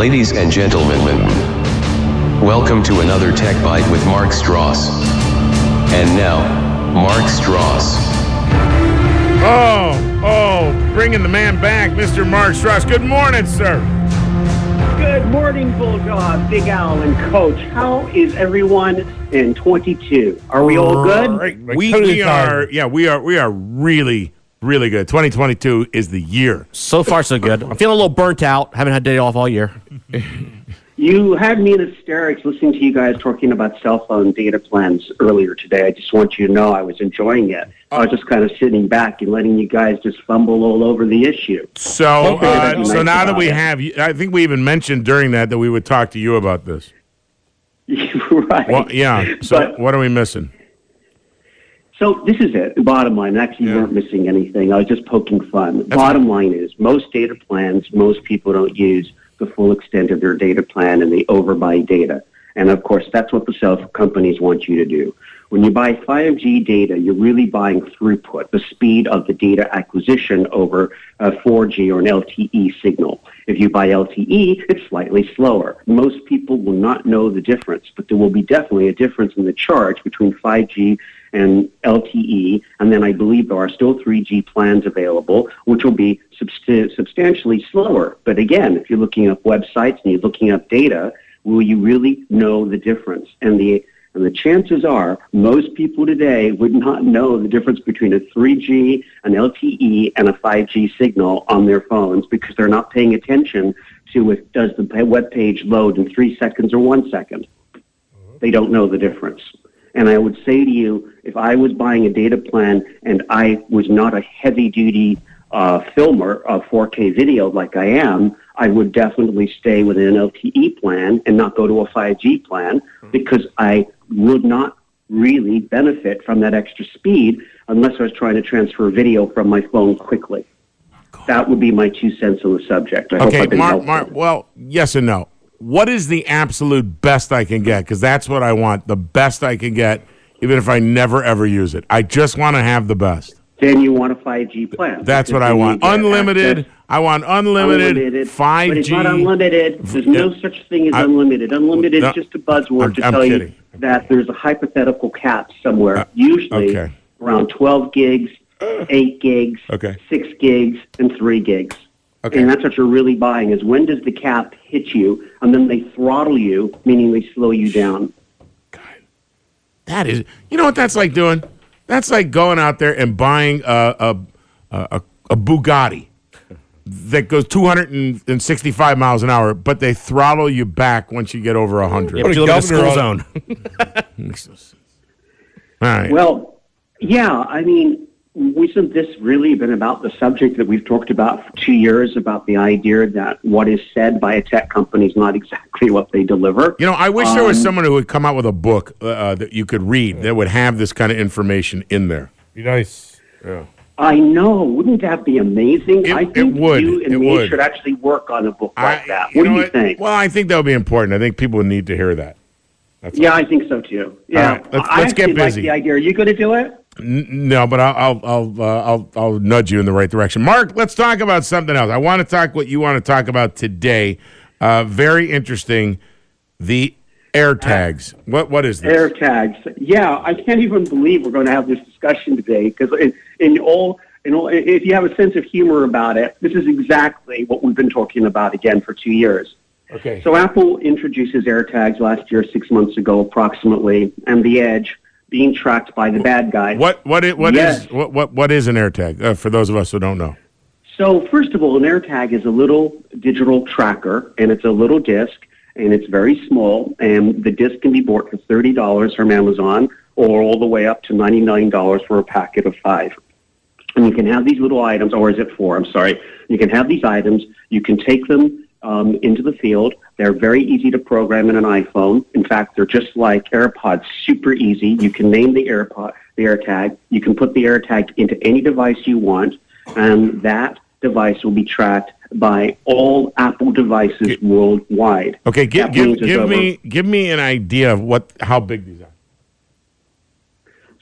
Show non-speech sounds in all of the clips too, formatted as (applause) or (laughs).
Ladies and gentlemen, welcome to another Tech Bite with Mark Stross. And now, Mark Stross. Oh, oh, bringing the man back, Mr. Mark Stross. Good morning, sir. Good morning, Bulldog, Big Al, and Coach. How is everyone in 22? Are we all good? Great. We, we are, yeah, we are, we are really, really good. 2022 is the year. So far, so good. I'm feeling a little burnt out. Haven't had a day off all year. You had me in hysterics listening to you guys talking about cell phone data plans earlier today. I just want you to know I was enjoying it. I was just kind of sitting back and letting you guys just fumble all over the issue. So, Okay, uh, so nice now that we it. have, I think we even mentioned during that that we would talk to you about this. (laughs) right. Well, yeah. So, But- what are we missing? So this is it. Bottom line. Actually, you Yeah. weren't missing anything. I was just poking fun. Bottom line is most data plans, most people don't use the full extent of their data plan and they overbuy data. And of course, that's what the cell companies want you to do. When you buy 5G data, you're really buying throughput, the speed of the data acquisition over a 4G or an LTE signal. If you buy LTE, it's slightly slower. Most people will not know the difference, but there will be definitely a difference in the charge between 5G and LTE, and then I believe there are still 3G plans available, which will be subst- substantially slower. But again, if you're looking up websites and you're looking up data, will you really know the difference? And the and the chances are most people today would not know the difference between a 3G, an LTE, and a 5G signal on their phones because they're not paying attention to if does the web page load in three seconds or one second. They don't know the difference. And I would say to you, if I was buying a data plan and I was not a heavy duty uh, filmer of 4K video like I am, I would definitely stay with an LTE plan and not go to a 5G plan because I would not really benefit from that extra speed unless I was trying to transfer video from my phone quickly. That would be my two cents on the subject. I Okay, Mark. Mark, well, yes and no. What is the absolute best I can get? Because that's what I want. The best I can get, even if I never ever use it. I just want to have the best. Then you want a 5G plan. That's what I want. Unlimited. access- I want unlimited, Unlimited. But it's not unlimited. There's no Yeah. such thing as I- unlimited. Unlimited No, is just a buzzword I'm- to I'm tell kidding. you that there's a hypothetical cap somewhere, Uh, usually okay. around 12 gigs, (sighs) 8 gigs, Okay. 6 gigs, and 3 gigs. Okay. And that's what you're really buying is when does the cap hit you, and then they throttle you, meaning they slow you down. That is, you know what that's like doing? That's like going out there and buying a a, a, a Bugatti that goes 265 miles an hour, but they throttle you back once you get over 100. Yeah, but you live in a school zone. (laughs) All right. Well, yeah, I mean, wasn't this really been about the subject that we've talked about for two years about the idea that what is said by a tech company is not (laughs) exactly what they deliver? you know, I wish there was Um, someone who would come out with a book uh, that you could read that would have this kind of information in there. Be nice. Yeah. I know. Wouldn't that be amazing? It- I it think would. you and It me would. should actually work on a book like I- that. What do know you think? Well, I think that would be important. I think people would need to hear that. That's yeah, I think so too. Yeah, right, let's- let's get actually like busy. the idea. Are you going to do it? N- No, but I'll I'll I'll, uh, I'll I'll nudge you in the right direction. Mark, let's talk about something else. I want to talk what you want to talk about today. Uh, very interesting. The AirTags. What what is this? Air tags. Yeah, I can't even believe we're going to have this discussion today because in, in all, in all, if you have a sense of humor about it, this is exactly what we've been talking about again for two years. Okay. So Apple introduces AirTags last year, six months ago approximately, and the Edge being tracked by the bad guy. What what is, what is Yes. what, what what is an AirTag? Uh, for those of us who don't know. So first of all, an AirTag is a little digital tracker, and it's a little disc, and it's very small, and the disc can be bought for thirty dollars from Amazon, or all the way up to ninety nine dollars for a packet of five. And you can have these little items, or is it four? I'm sorry. You can have these items. You can take them um, into the field. They're very easy to program in an iPhone. In fact, they're just like AirPods, super easy. You can name the AirPod, the AirTag. You can put the AirTag into any device you want, and that device will be tracked by all Apple devices worldwide. Okay, give give, give me give me an idea of what how big these are.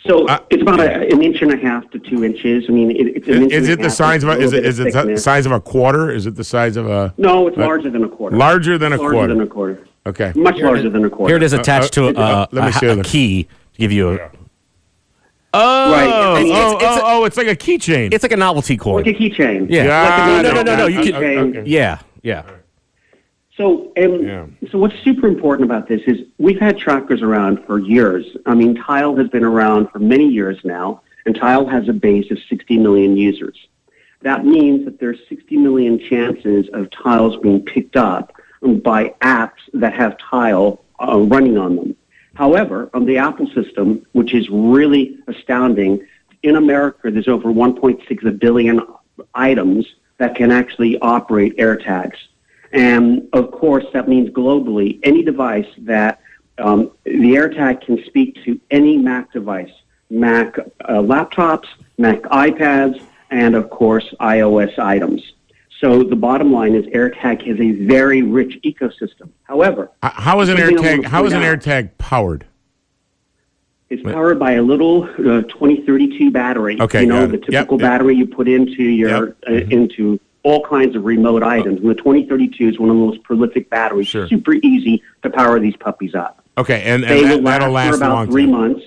So Uh, it's about a, an inch and a half to two inches. I mean, it, it's an inch Is and it a the size of a, is little it bit is of it the size of a quarter? Is it the size of a No, it's Uh, larger than a quarter. larger than a larger quarter? than a quarter. Okay. Much Here larger is- than a quarter. Here it is attached uh, to a, uh, let me a- see a key to give you a. Oh, Right. oh, And it's- oh, it's a- oh, it's like a keychain. It's like a novelty cord. Like a keychain. Yeah. Yeah, Like a no, no, no, no, you can- okay. Yeah, yeah. So, um, Yeah. so what's super important about this is we've had trackers around for years. I mean, Tile has been around for many years now, and Tile has a base of 60 million users. That means that there's 60 million chances of tiles being picked up by apps that have Tile uh, running on them. However, on the Apple system, which is really astounding, in America there's over 1.6 billion items that can actually operate AirTags. And of course, that means globally, any device that um, the AirTag can speak to any Mac device, Mac uh, laptops, Mac iPads, and of course, iOS items. So the bottom line is AirTag has a very rich ecosystem. However, how is an AirTag? How is an. AirTag powered? It's powered by a little uh, 2032 battery. Okay, you know the typical Yep, yep. battery you put into your Yep. uh, into all kinds of remote items. And the 2032 is one of the most prolific batteries. Sure. Super easy to power these puppies up. Okay, and, They and will that, last, that'll last for about long three time. months,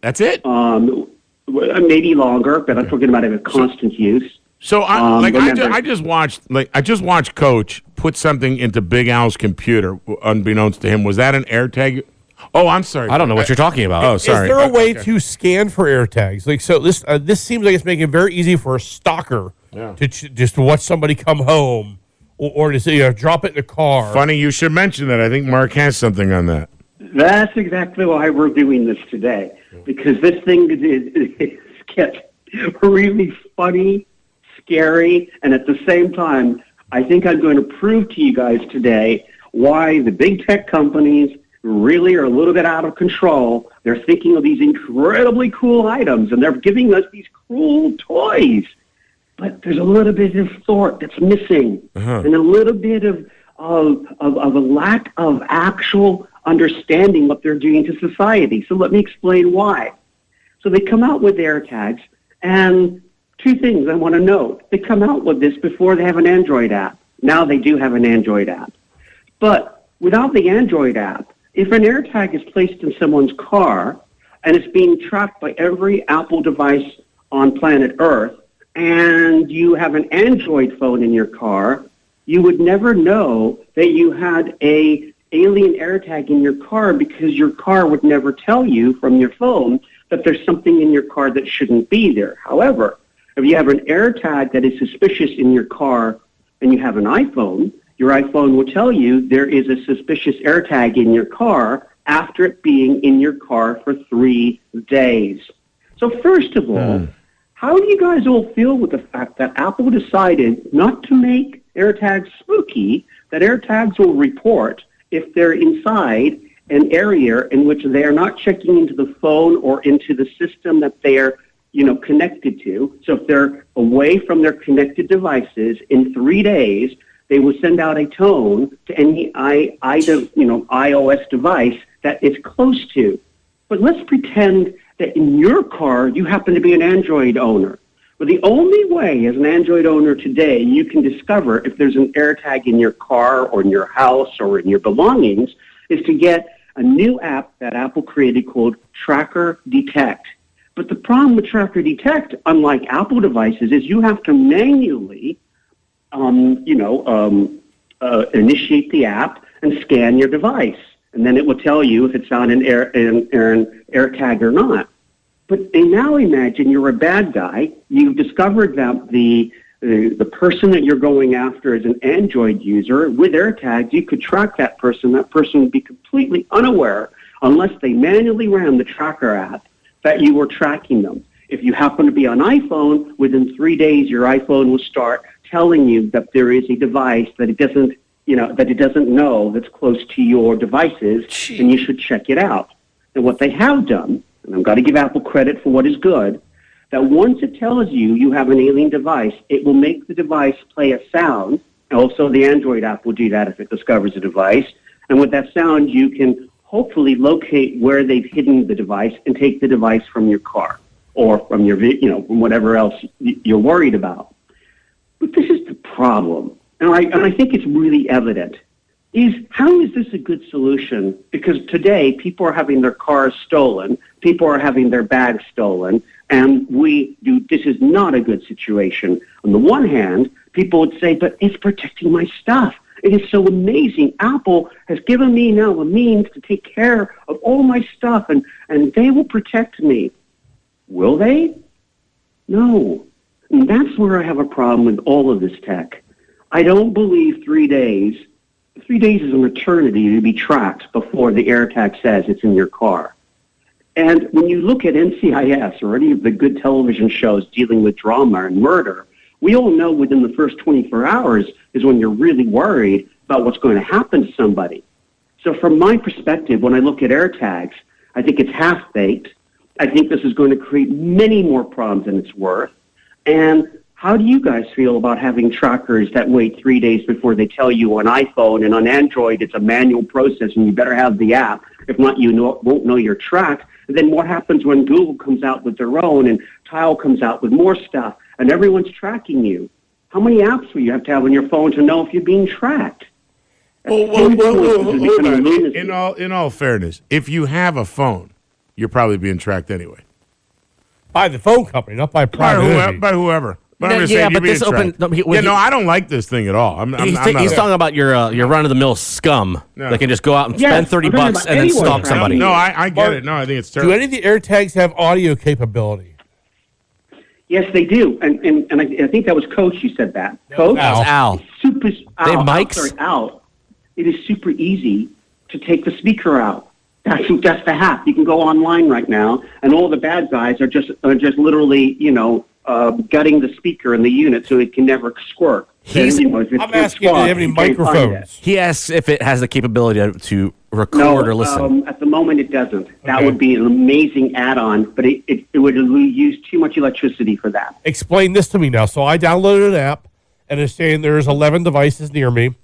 That's it. um, maybe longer. But I'm talking about a constant use. So I Um, like I just, I just watched like I just watched Coach put something into Big Al's computer, unbeknownst to him. Was that an AirTag? Oh, I'm sorry. I don't know what you're talking about. Oh, sorry. Is there a way Okay. to scan for AirTags? Like so, this uh, this seems like it's making it very easy for a stalker Yeah. to ch- just watch somebody come home or, or to say, you know, drop it in the car. Funny you should mention that. I think Mark has something on that. That's exactly why we're doing this today, because this thing is, is, gets really funny, scary, and at the same time, I think I'm going to prove to you guys today why the big tech companies really are a little bit out of control. They're thinking of these incredibly cool items, and they're giving us these cool toys. But there's a little bit of thought that's missing, uh-huh. and a little bit of, of, of, of a lack of actual understanding what they're doing to society. So let me explain why. So they come out with AirTags and two things I want to note. They come out with this before they have an Android app. Now they do have an Android app. But without the Android app, if an AirTag is placed in someone's car and it's being tracked by every Apple device on planet Earth, and you have an Android phone in your car, you would never know that you had a alien AirTag in your car because your car would never tell you from your phone that there's something in your car that shouldn't be there. However, if you have an AirTag that is suspicious in your car and you have an iPhone, your iPhone will tell you there is a suspicious AirTag in your car after it being in your car for three days. So first of all, hmm. How do you guys all feel with the fact that Apple decided not to make AirTags spooky, that AirTags will report if they're inside an area in which they are not checking into the phone or into the system that they are, you know, connected to. So if they're away from their connected devices in three days, they will send out a tone to any I, I, you know, iOS device that it's close to. But let's pretend that in your car you happen to be an Android owner. Well, the only way as an Android owner today you can discover if there's an AirTag in your car or in your house or in your belongings is to get a new app that Apple created called Tracker Detect. But the problem with Tracker Detect, unlike Apple devices, is you have to manually, um, you know, um, uh, initiate the app and scan your device, and then it will tell you if it's on an air an, an AirTag or not. But and now imagine you're a bad guy. You've discovered that the the, the person that you're going after is an Android user with AirTags. You could track that person. That person would be completely unaware unless they manually ran the tracker app that you were tracking them. If you happen to be on iPhone, within three days your iPhone will start telling you that there is a device that it doesn't, you know, that it doesn't know that's close to your devices, and you should check it out. And what they have done, and I've got to give Apple credit for what is good, that once it tells you you have an alien device, it will make the device play a sound. Also, the Android app will do that if it discovers a device. And with that sound, you can hopefully locate where they've hidden the device and take the device from your car or from your, you know, from whatever else you're worried about. But this is the problem, and I, and I think it's really evident. Is how is this a good solution? Because today people are having their cars stolen, people are having their bags stolen, and we do. This is not a good situation. On the one hand, people would say, "But it's protecting my stuff. It is so amazing. Apple has given me now a means to take care of all my stuff, and and they will protect me." Will they? No. And that's where I have a problem with all of this tech. I don't believe three days. Three days is an eternity to be tracked before the AirTag says it's in your car. And when you look at NCIS or any of the good television shows dealing with drama and murder, we all know within the first 24 hours is when you're really worried about what's going to happen to somebody. So from my perspective, when I look at AirTags, I think it's half-baked. I think this is going to create many more problems than it's worth. And how do you guys feel about having trackers that wait three days before they tell you on iPhone and on Android it's a manual process and you better have the app. If not, you know, won't know you're tracked. And then what happens when Google comes out with their own and Tile comes out with more stuff and everyone's tracking you? How many apps will you have to have on your phone to know if you're being tracked? Well, well, well, well, This is hold. In, in all in all fairness, if you have a phone, you're probably being tracked anyway by the phone company, not by by private. whoever. By whoever. But Yeah, I'm just yeah, saying, but this open- no, he- yeah, when no, I don't like this thing at all. I'm, I'm, he's, I'm not he's talking about your uh, your run of the mill scum No. that can just go out and Yes, spend thirty I'm bucks and then anyone stalk tracking somebody. No, I, I get Mark, it. No, I think it's Do any of the AirTags have audio capability? Yes, they do. And, and, and I, I think that was Coach who said that. Coach? That was Al. super Al, have Al, mics? sorry, Al, it is super easy to take the speaker out. That's that's the hack. You can go online right now, and all the bad guys are just are just literally, you know, uh, gutting the speaker in the unit so it can never squirk. He's- You know, if I'm asking, do they have any you can't find it. microphones? He asks if it has the capability to, to record No, or listen. um, at the moment it doesn't. That Okay. would be an amazing add-on, but it, it, it would use too much electricity for that. Explain this to me now. So I downloaded an app, and it's saying there's 11 devices near me,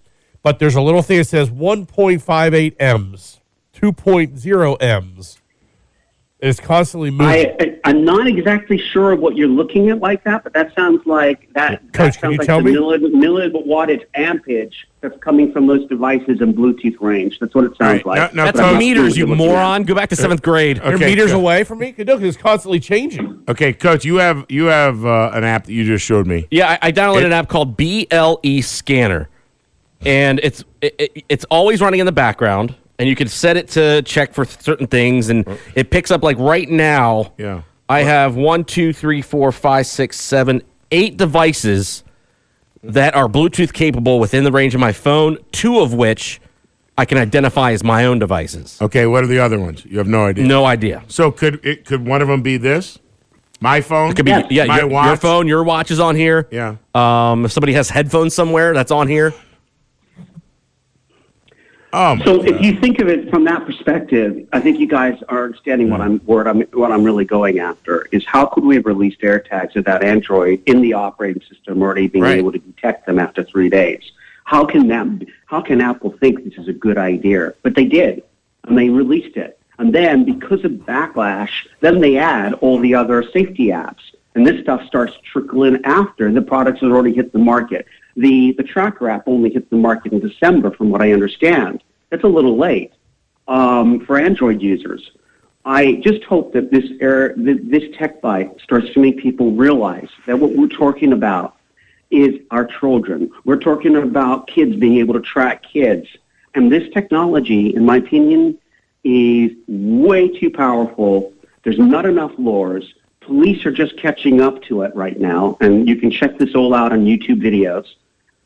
but there's a little thing that says 1.58 M's, 2.0 M's. It's constantly moving. I, I I'm not exactly sure of what you're looking at like that, but that sounds like that. Coach, that can you sounds like tell the me? milli- milliwattage ampage that's coming from those devices in Bluetooth range. That's what it sounds Right. like. Now- now, That's Coach- I'm not meters, you sure you're at. moron. Go back to seventh grade. They're meters go- away from me. Look, it's constantly changing. Okay, Coach, you have you have uh, an app that you just showed me. Yeah, I, I downloaded It- an app called BLE Scanner, and it's it, it, it's always running in the background, and you can set it to check for certain things, and it picks up like right now. Yeah. I have one, two, three, four, five, six, seven, eight devices that are Bluetooth capable within the range of my phone. Two of which I can identify as my own devices. Okay, what are the other ones? You have no idea. No idea. So could it could one of them be this? My phone? It could be yeah, My your, your watch? phone, your watch is on here. Yeah. Um, if somebody has headphones somewhere, that's on here. My So if you think of it from that perspective, I think you guys are understanding what I'm what I'm what I'm really going after is how could we have released AirTags without Android in the operating system already being Right. able to detect them after three days? How can that how can Apple think this is a good idea? But they did, and they released it. And then because of backlash, then they add all the other safety apps. And this stuff starts trickling after the products have already hit the market. The the tracker app only hit the market in December, from what I understand. That's a little late um, for Android users. I just hope that this th- this tech bite starts to make people realize that what we're talking about is our children. We're talking about kids being able to track kids. And this technology, in my opinion, is way too powerful. There's not enough laws. Police are just catching up to it right now, and you can check this all out on YouTube videos.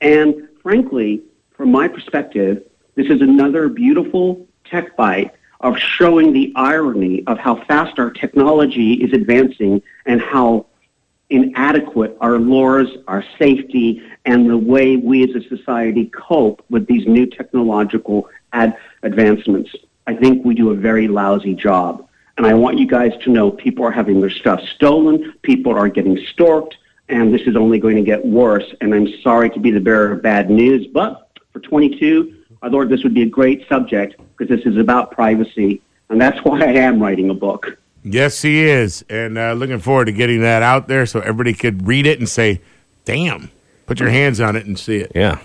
And frankly, from my perspective, this is another beautiful tech bite of showing the irony of how fast our technology is advancing and how inadequate our laws, our safety, and the way we as a society cope with these new technological ad- advancements. I think we do a very lousy job. And I want you guys to know people are having their stuff stolen, people are getting stalked, and this is only going to get worse. And I'm sorry to be the bearer of bad news, but for 22, I thought this would be a great subject because this is about privacy, and that's (laughs) why I am writing a book. Yes, he is. And uh, looking forward to getting that out there so everybody could read it and say, damn, put your hands on it and see it. Yeah.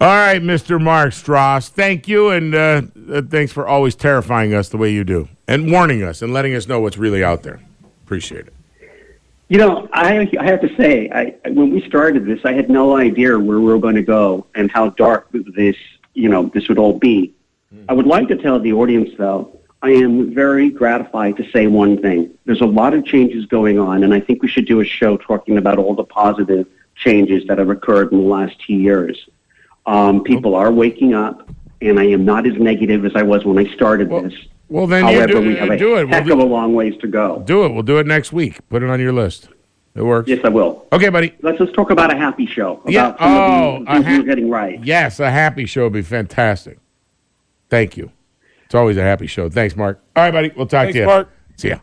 All right, Mr. Mark Stross, thank you. And uh, uh, thanks for always terrifying us the way you do and warning us and letting us know what's really out there. Appreciate it. You know, I, I have to say, I, when we started this, I had no idea where we were going to go and how dark this, you know, this would all be. I would like to tell the audience, though, I am very gratified to say one thing. There's a lot of changes going on, and I think we should do a show talking about all the positive changes that have occurred in the last two years. Um, people are waking up, and I am not as negative as I was when I started Well- this. Well, then you However, do- we have a do it. We'll heck do- of a long ways to go. Do it. We'll do it next week. Put it on your list. It works. Yes, I will. Okay, buddy. Let's just talk about a happy show. About Yeah. some of Oh, the a things ha- we're getting right. Yes, a happy show would be fantastic. Thank you. It's always a happy show. Thanks, Mark. All right, buddy. We'll talk Thanks, to you. Mark. See ya.